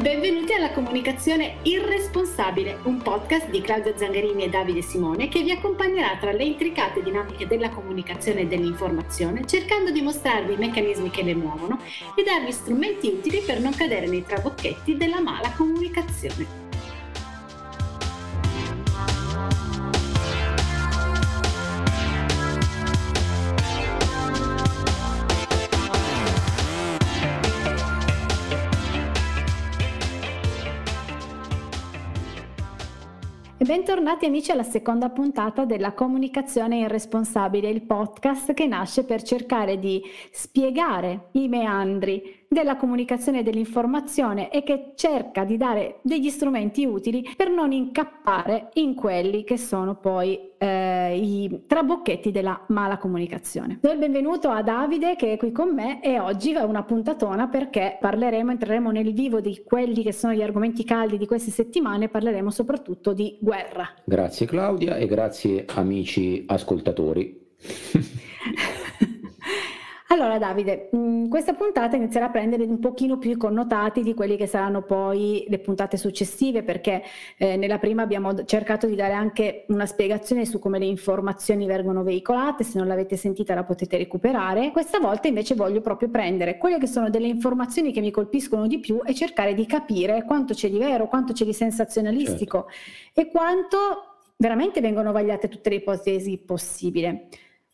Benvenuti alla comunicazione irresponsabile, un podcast di Claudia Zangarini e Davide Simone che vi accompagnerà tra le intricate dinamiche della comunicazione e dell'informazione, cercando di mostrarvi i meccanismi che le muovono e darvi strumenti utili per non cadere nei trabocchetti della mala comunicazione. Bentornati amici alla seconda puntata della Comunicazione Irresponsabile, il podcast che nasce per cercare di spiegare i meandri della comunicazione e dell'informazione e che cerca di dare degli strumenti utili per non incappare in quelli che sono poi eh, i trabocchetti della mala comunicazione. Do il benvenuto a Davide che è qui con me e oggi è una puntatona perché parleremo, entreremo nel vivo di quelli che sono gli argomenti caldi di queste settimane, parleremo soprattutto di guerra. Grazie Claudia e grazie amici ascoltatori. Allora Davide, mm, questa puntata inizierà a prendere un pochino più i connotati di quelli che saranno poi le puntate successive perché eh, nella prima abbiamo cercato di dare anche una spiegazione su come le informazioni vengono veicolate, se non l'avete sentita la potete recuperare. Questa volta invece voglio proprio prendere quelle che sono delle informazioni che mi colpiscono di più e cercare di capire quanto c'è di vero, quanto c'è di sensazionalistico certo. e quanto veramente vengono vagliate tutte le ipotesi possibili.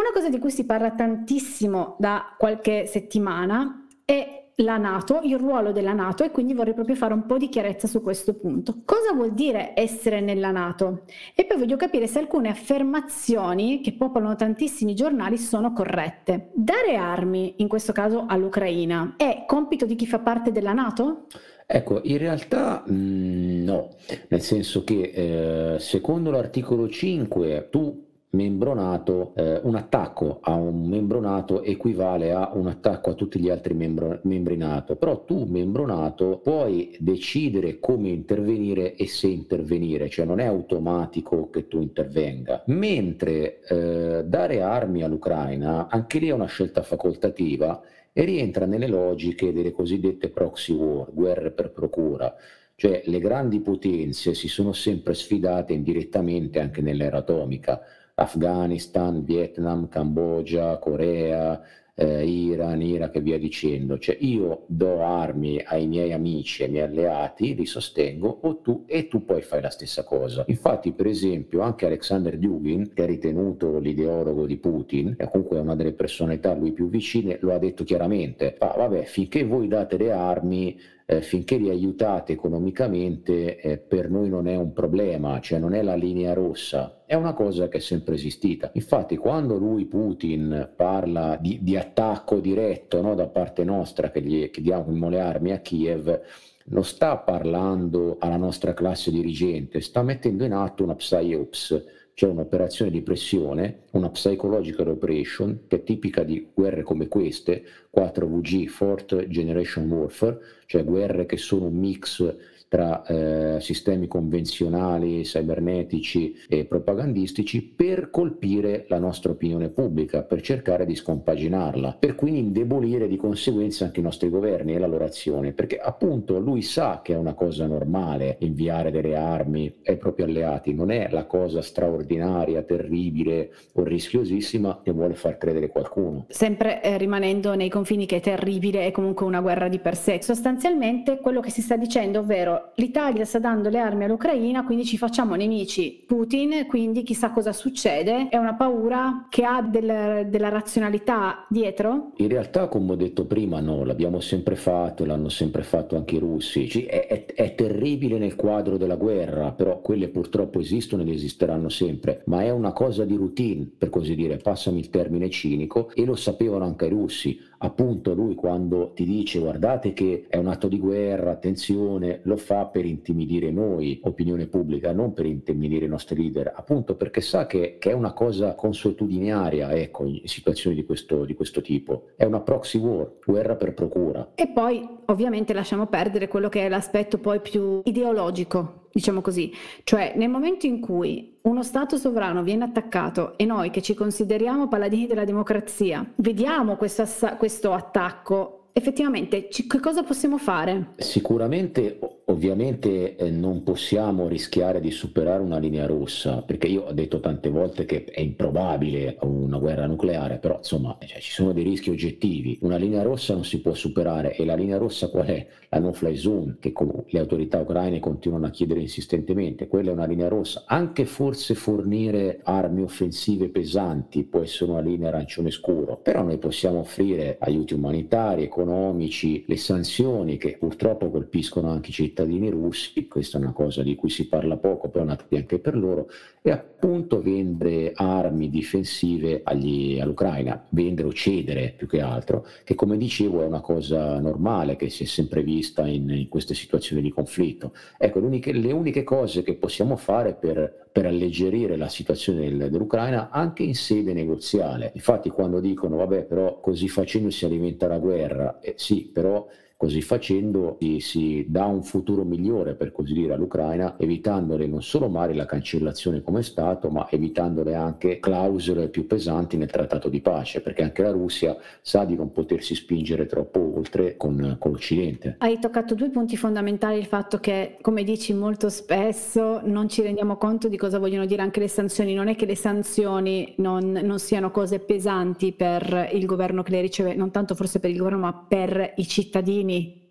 Una cosa di cui si parla tantissimo da qualche settimana è la Nato, il ruolo della Nato e quindi vorrei proprio fare un po' di chiarezza su questo punto. Cosa vuol dire essere nella Nato? E poi voglio capire se alcune affermazioni che popolano tantissimi giornali sono corrette. Dare armi, in questo caso all'Ucraina, è compito di chi fa parte della Nato? Ecco, in realtà mh, mm, no, nel senso che eh, secondo l'articolo 5 tu membro NATO, eh, un attacco a un membro NATO equivale a un attacco a tutti gli altri membro, membri NATO, però tu, membro NATO, puoi decidere come intervenire e se intervenire, cioè non è automatico che tu intervenga. Mentre eh, dare armi all'Ucraina, anche lì è una scelta facoltativa e rientra nelle logiche delle cosiddette proxy war, guerre per procura. Cioè le grandi potenze si sono sempre sfidate indirettamente anche nell'era atomica Afghanistan, Vietnam, Cambogia, Corea, eh, Iran, Iraq e via dicendo. Cioè io do armi ai miei amici, ai miei alleati, li sostengo o tu, e tu poi fai la stessa cosa. Infatti, per esempio, anche Alexander Dugin, che è ritenuto l'ideologo di Putin, e comunque è una delle personalità a lui più vicine, lo ha detto chiaramente. Ah, vabbè, finché voi date le armi, eh, finché li aiutate economicamente, eh, per noi non è un problema, cioè non è la linea rossa, è una cosa che è sempre esistita. Infatti quando lui, Putin, parla di, di attacco diretto no, da parte nostra, che, gli, che diamo le armi a Kiev, non sta parlando alla nostra classe dirigente, sta mettendo in atto una psyops, c'è un'operazione di pressione, una psychological operation, che è tipica di guerre come queste, 4VG, Fourth Generation Warfare, cioè guerre che sono un mix tra eh, sistemi convenzionali, cibernetici e propagandistici per colpire la nostra opinione pubblica, per cercare di scompaginarla, per quindi indebolire di conseguenza anche i nostri governi e la loro azione, perché appunto lui sa che è una cosa normale inviare delle armi ai propri alleati, non è la cosa straordinaria, terribile o rischiosissima che vuole far credere qualcuno. Sempre eh, rimanendo nei confini che è terribile è comunque una guerra di per sé. Sostanzialmente quello che si sta dicendo, ovvero l'Italia sta dando le armi all'Ucraina, quindi ci facciamo nemici Putin, quindi chissà cosa succede. È una paura che ha del, della razionalità dietro? In realtà, come ho detto prima, no, l'abbiamo sempre fatto, l'hanno sempre fatto anche i russi. È, è, è terribile nel quadro della guerra, però quelle purtroppo esistono ed esisteranno sempre, ma è una cosa di routine, per così dire, passami il termine cinico, e lo sapevano anche i russi appunto lui quando ti dice guardate che è un atto di guerra, attenzione, lo fa per intimidire noi, opinione pubblica, non per intimidire i nostri leader, appunto perché sa che, che è una cosa consuetudinaria, ecco, in situazioni di questo, di questo tipo. È una proxy war, guerra per procura. E poi ovviamente lasciamo perdere quello che è l'aspetto poi più ideologico diciamo così, cioè nel momento in cui uno Stato sovrano viene attaccato e noi che ci consideriamo paladini della democrazia, vediamo questo, questo attacco effettivamente ci, che cosa possiamo fare? Sicuramente, ovviamente eh, non possiamo rischiare di superare una linea rossa, perché io ho detto tante volte che è improbabile una guerra nucleare, però insomma cioè, ci sono dei rischi oggettivi. Una linea rossa non si può superare e la linea rossa qual è? La no-fly zone, che le autorità ucraine continuano a chiedere insistentemente. Quella è una linea rossa. Anche forse fornire armi offensive pesanti può essere una linea arancione scuro, però noi possiamo offrire aiuti umanitari, economici, le sanzioni che purtroppo colpiscono anche i cittadini russi, questa è una cosa di cui si parla poco, però è una anche per loro, e appunto vendere armi difensive agli, all'Ucraina, vendere o cedere più che altro, che come dicevo è una cosa normale che si è sempre vista in, in queste situazioni di conflitto. Ecco, le uniche cose che possiamo fare per, per alleggerire la situazione del, dell'Ucraina anche in sede negoziale. Infatti quando dicono vabbè però così facendo si alimenta la guerra, eh, sì, però Così facendo si, dà un futuro migliore, per così dire, all'Ucraina, evitandole non solo magari la cancellazione come Stato, ma evitandole anche clausole più pesanti nel trattato di pace, perché anche la Russia sa di non potersi spingere troppo oltre con, con l'Occidente. Hai toccato due punti fondamentali, il fatto che, come dici molto spesso, non ci rendiamo conto di cosa vogliono dire anche le sanzioni. Non è che le sanzioni non, non siano cose pesanti per il governo che le riceve, non tanto forse per il governo, ma per i cittadini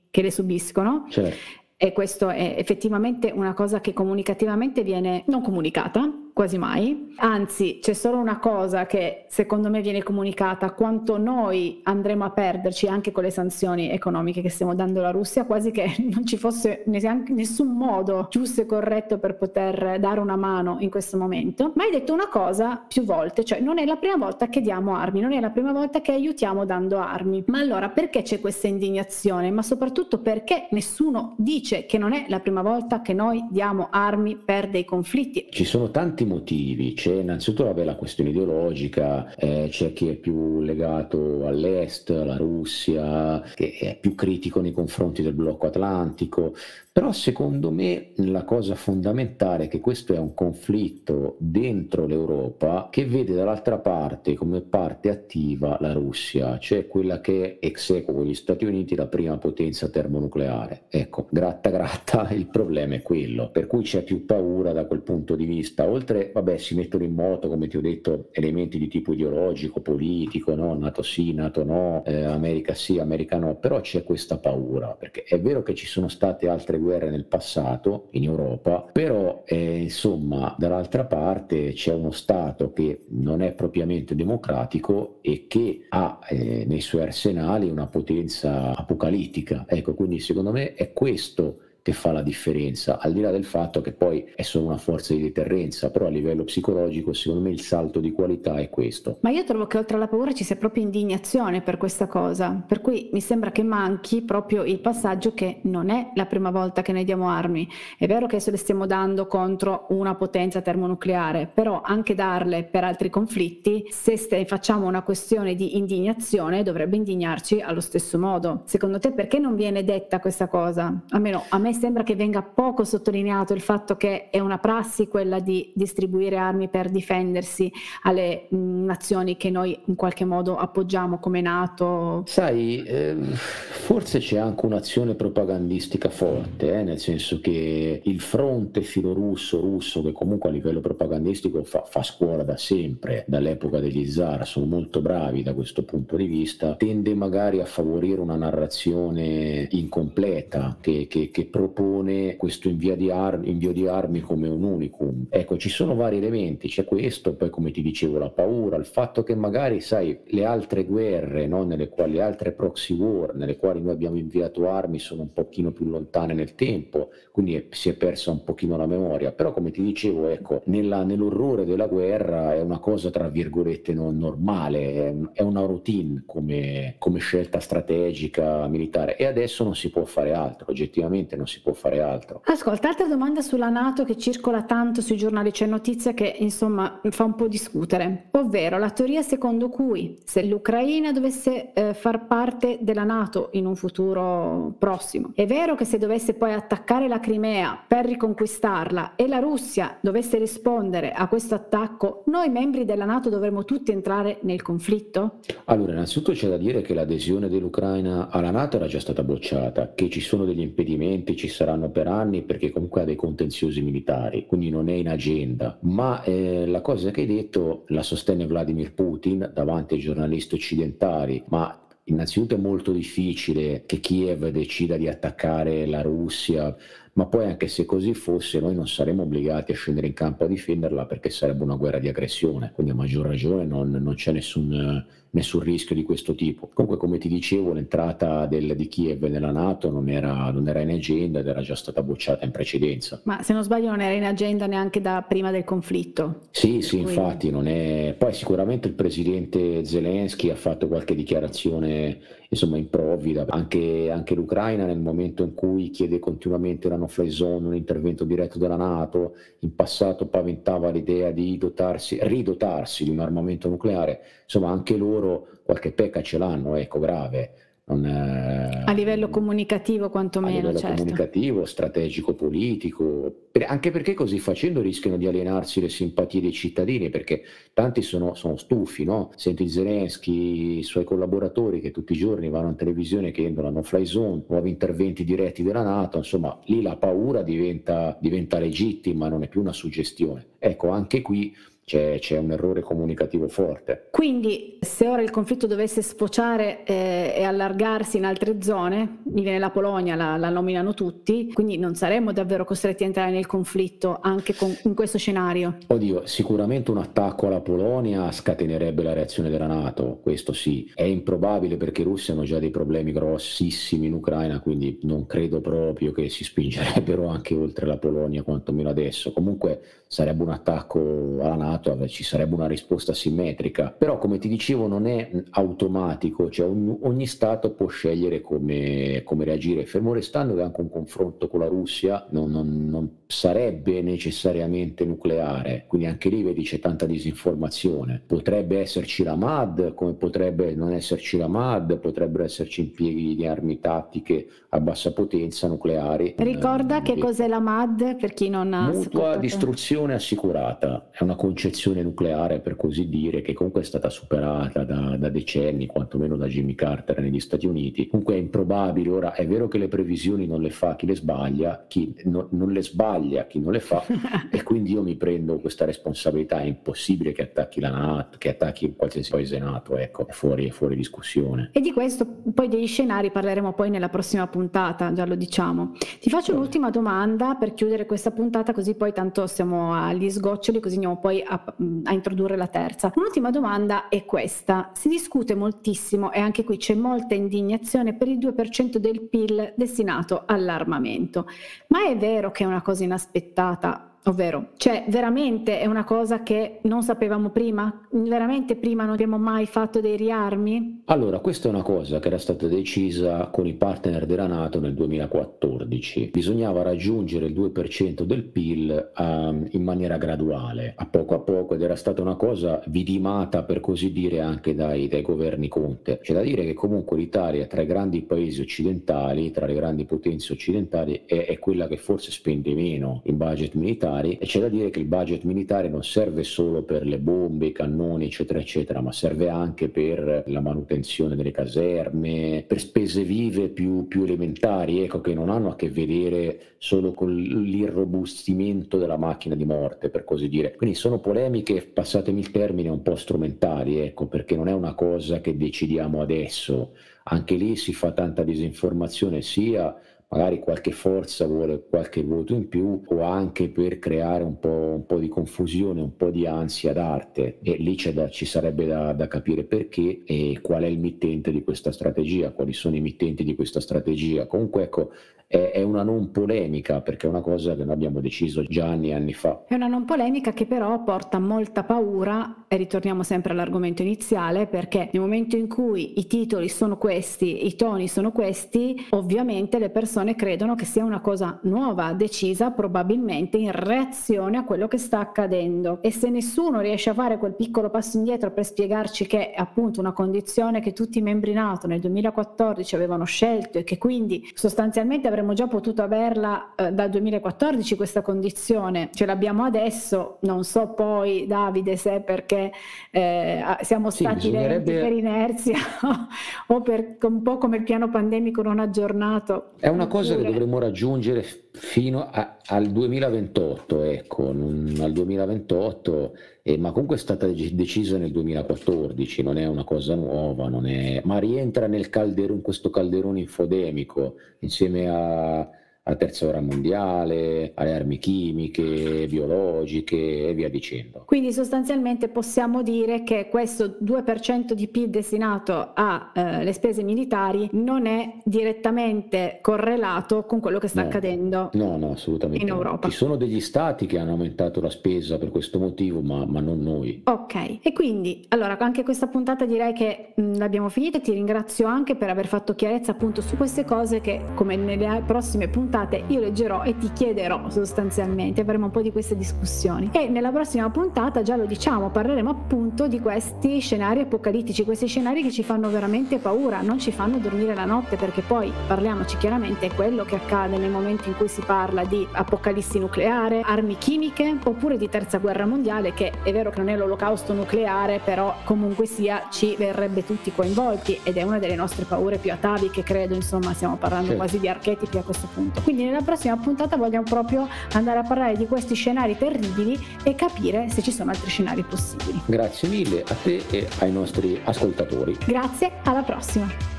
che le subiscono. Certo. E questo è effettivamente una cosa che comunicativamente viene non comunicata, quasi mai. Anzi, c'è solo una cosa che secondo me viene comunicata, quanto noi andremo a perderci anche con le sanzioni economiche che stiamo dando alla Russia, quasi che non ci fosse nessun modo giusto e corretto per poter dare una mano in questo momento. Ma hai detto una cosa più volte, cioè non è la prima volta che diamo armi, non è la prima volta che aiutiamo dando armi. Ma allora perché c'è questa indignazione? Ma soprattutto perché nessuno dice che non è la prima volta che noi diamo armi per dei conflitti? Ci sono tanti motivi. C'è innanzitutto vabbè, la questione ideologica, eh, c'è chi è più legato all'est, alla Russia, che è più critico nei confronti del blocco atlantico, però secondo me la cosa fondamentale è che questo è un conflitto dentro l'Europa che vede dall'altra parte come parte attiva la Russia, cioè quella che è ex equo con gli Stati Uniti la prima potenza termonucleare. Ecco, gratta gratta il problema è quello, per cui c'è più paura da quel punto di vista. Oltre, vabbè, si mettono in moto, come ti ho detto, elementi di tipo ideologico, politico, no? NATO sì, NATO no, eh, America sì, America no, però c'è questa paura, perché è vero che ci sono state altre guerre nel passato in Europa, però eh, insomma dall'altra parte c'è uno Stato che non è propriamente democratico e che ha eh, nei suoi arsenali una potenza apocalittica. Ecco, quindi secondo me è questo che fa la differenza, al di là del fatto che poi è solo una forza di deterrenza, però a livello psicologico secondo me il salto di qualità è questo. Ma io trovo che oltre alla paura ci sia proprio indignazione per questa cosa, per cui mi sembra che manchi proprio il passaggio che non è la prima volta che noi diamo armi, è vero che adesso le stiamo dando contro una potenza termonucleare, però anche darle per altri conflitti, se facciamo una questione di indignazione dovrebbe indignarci allo stesso modo. Secondo te perché non viene detta questa cosa? Almeno a me sembra che venga poco sottolineato il fatto che è una prassi quella di distribuire armi per difendersi alle mh, nazioni che noi in qualche modo appoggiamo come Nato. Sai, eh, forse c'è anche un'azione propagandistica forte, eh, nel senso che il fronte filorusso russo, che comunque a livello propagandistico fa, fa scuola da sempre, dall'epoca degli zar, sono molto bravi da questo punto di vista, tende magari a favorire una narrazione incompleta che, che, che propone questo invio di, armi, invio di armi come un unicum. Ecco, ci sono vari elementi, c'è questo, poi come ti dicevo la paura, il fatto che magari, sai, le altre guerre, no, nelle quali, le altre proxy war, nelle quali noi abbiamo inviato armi, sono un pochino più lontane nel tempo, quindi è, si è persa un pochino la memoria, però come ti dicevo, ecco, nella, nell'orrore della guerra è una cosa tra virgolette non normale, è, una routine come, come scelta strategica militare e adesso non si può fare altro, oggettivamente non si può fare altro. Ascolta, altra domanda sulla Nato che circola tanto sui giornali, c'è notizia che insomma fa un po' discutere, ovvero la teoria secondo cui se l'Ucraina dovesse eh, far parte della Nato in un futuro prossimo, è vero che se dovesse poi attaccare la Crimea per riconquistarla e la Russia dovesse rispondere a questo attacco, noi membri della Nato dovremmo tutti entrare nel conflitto? Allora, innanzitutto c'è da dire che l'adesione dell'Ucraina alla Nato era già stata bocciata, che ci sono degli impedimenti, ci saranno per anni perché comunque ha dei contenziosi militari, quindi non è in agenda. Ma eh, la cosa che hai detto la sostiene Vladimir Putin davanti ai giornalisti occidentali, ma innanzitutto è molto difficile che Kiev decida di attaccare la Russia ma poi anche se così fosse noi non saremmo obbligati a scendere in campo a difenderla perché sarebbe una guerra di aggressione, quindi a maggior ragione non, non c'è nessun, nessun, rischio di questo tipo. Comunque come ti dicevo l'entrata del, di Kiev nella Nato non era, non era, in agenda ed era già stata bocciata in precedenza. Ma se non sbaglio non era in agenda neanche da prima del conflitto. Sì, sì, quindi... infatti non è... Poi sicuramente il presidente Zelensky ha fatto qualche dichiarazione insomma improvvida, anche, anche l'Ucraina nel momento in cui chiede continuamente una no-fly zone, un intervento diretto della Nato, in passato paventava l'idea di dotarsi, ridotarsi di un armamento nucleare, insomma anche loro qualche pecca ce l'hanno, ecco, grave. Eh, a livello comunicativo quantomeno. A livello certo. comunicativo, strategico, politico, per, anche perché così facendo rischiano di alienarsi le simpatie dei cittadini, perché tanti sono, sono stufi, no? Senti Zelensky, i suoi collaboratori che tutti i giorni vanno in televisione chiedono no fly zone, nuovi interventi diretti della Nato, insomma lì la paura diventa, diventa legittima, non è più una suggestione. Ecco, anche qui c'è, c'è, un errore comunicativo forte. Quindi se ora il conflitto dovesse sfociare eh, e allargarsi in altre zone, mi viene la Polonia, la, la, nominano tutti, quindi non saremmo davvero costretti a entrare nel conflitto anche con, in questo scenario? Oddio, sicuramente un attacco alla Polonia scatenerebbe la reazione della Nato, questo sì. È improbabile perché i russi hanno già dei problemi grossissimi in Ucraina, quindi non credo proprio che si spingerebbero anche oltre la Polonia, quantomeno adesso. Comunque sarebbe un attacco alla Nato ci sarebbe una risposta simmetrica, però come ti dicevo non è automatico, cioè ogni, ogni Stato può scegliere come, come, reagire, fermo restando che anche un confronto con la Russia non, non, non, sarebbe necessariamente nucleare, quindi anche lì vedi c'è tanta disinformazione, potrebbe esserci la MAD come potrebbe non esserci la MAD, potrebbero esserci impieghi di armi tattiche a bassa potenza nucleari. Ricorda eh, che cos'è la MAD per chi non ha... Mutua distruzione assicurata, è una concezione concezione nucleare, per così dire, che comunque è stata superata da, da, decenni, quantomeno da Jimmy Carter negli Stati Uniti. Comunque è improbabile, ora è vero che le previsioni non le fa chi le sbaglia, chi no, non le sbaglia chi non le fa, e quindi io mi prendo questa responsabilità, è impossibile che attacchi la Nato, che attacchi qualsiasi paese NATO, ecco, è fuori, è fuori discussione. E di questo, poi degli scenari parleremo poi nella prossima puntata, già lo diciamo. Ti faccio un'ultima domanda per chiudere questa puntata, così poi tanto siamo agli sgoccioli, così andiamo poi a a, introdurre la terza. Un'ultima domanda è questa. Si discute moltissimo e anche qui c'è molta indignazione per il 2% del PIL destinato all'armamento. Ma è vero che è una cosa inaspettata Ovvero, cioè veramente è una cosa che non sapevamo prima? Veramente prima non abbiamo mai fatto dei riarmi? Allora, questa è una cosa che era stata decisa con i partner della Nato nel 2014. Bisognava raggiungere il 2% del PIL um, in maniera graduale, a poco a poco, ed era stata una cosa vidimata per così dire anche dai, dai governi Conte. C'è da dire che comunque l'Italia tra i grandi paesi occidentali, tra le grandi potenze occidentali, è, è quella che forse spende meno in budget militare militari e c'è da dire che il budget militare non serve solo per le bombe, i cannoni, eccetera, eccetera, ma serve anche per la manutenzione delle caserme, per spese vive più, più elementari, ecco, che non hanno a che vedere solo con l'irrobustimento della macchina di morte, per così dire. Quindi sono polemiche, passatemi il termine, un po' strumentali, ecco, perché non è una cosa che decidiamo adesso. Anche lì si fa tanta disinformazione sia magari qualche forza vuole qualche voto in più o anche per creare un po', un po di confusione, un po' di ansia d'arte e lì da, ci sarebbe da, da, capire perché e qual è il mittente di questa strategia, quali sono i mittenti di questa strategia. Comunque ecco, è, è, una non polemica perché è una cosa che noi abbiamo deciso già anni e anni fa. È una non polemica che però porta molta paura e ritorniamo sempre all'argomento iniziale perché nel momento in cui i titoli sono questi, i toni sono questi, ovviamente le persone credono che sia una cosa nuova, decisa probabilmente in reazione a quello che sta accadendo e se nessuno riesce a fare quel piccolo passo indietro per spiegarci che è appunto una condizione che tutti i membri NATO nel 2014 avevano scelto e che quindi sostanzialmente avrebbero avremmo già potuto averla eh, dal 2014 questa condizione, ce l'abbiamo adesso, non so poi Davide se perché eh, siamo stati sì, bisognerebbe... per inerzia o per un po' come il piano pandemico non aggiornato. È una cosa che dovremmo raggiungere fino a, al 2028, ecco, non, al 2028, eh, ma comunque è stata decisa nel 2014, non è una cosa nuova, è, ma rientra nel calderone, questo calderone infodemico insieme a alla terza guerra mondiale, alle armi chimiche, biologiche e via dicendo. Quindi sostanzialmente possiamo dire che questo 2% di PIL destinato alle eh, spese militari non è direttamente correlato con quello che sta no, accadendo no, no, assolutamente in Europa. Ci sono degli stati che hanno aumentato la spesa per questo motivo, ma, ma non noi. Ok, e quindi allora anche questa puntata direi che mh, l'abbiamo finita, ti ringrazio anche per aver fatto chiarezza appunto su queste cose che come nelle prossime puntate puntate io leggerò e ti chiederò sostanzialmente, avremo un po' di queste discussioni. E nella prossima puntata, già lo diciamo, parleremo appunto di questi scenari apocalittici, questi scenari che ci fanno veramente paura, non ci fanno dormire la notte perché poi parliamoci chiaramente è quello che accade nel momento in cui si parla di apocalissi nucleare, armi chimiche oppure di terza guerra mondiale che è vero che non è l'olocausto nucleare però comunque sia ci verrebbe tutti coinvolti ed è una delle nostre paure più ataviche credo insomma stiamo parlando sì. quasi di archetipi a questo punto quindi nella prossima puntata vogliamo proprio andare a parlare di questi scenari terribili e capire se ci sono altri scenari possibili. Grazie mille a te e ai nostri ascoltatori. Grazie, alla prossima.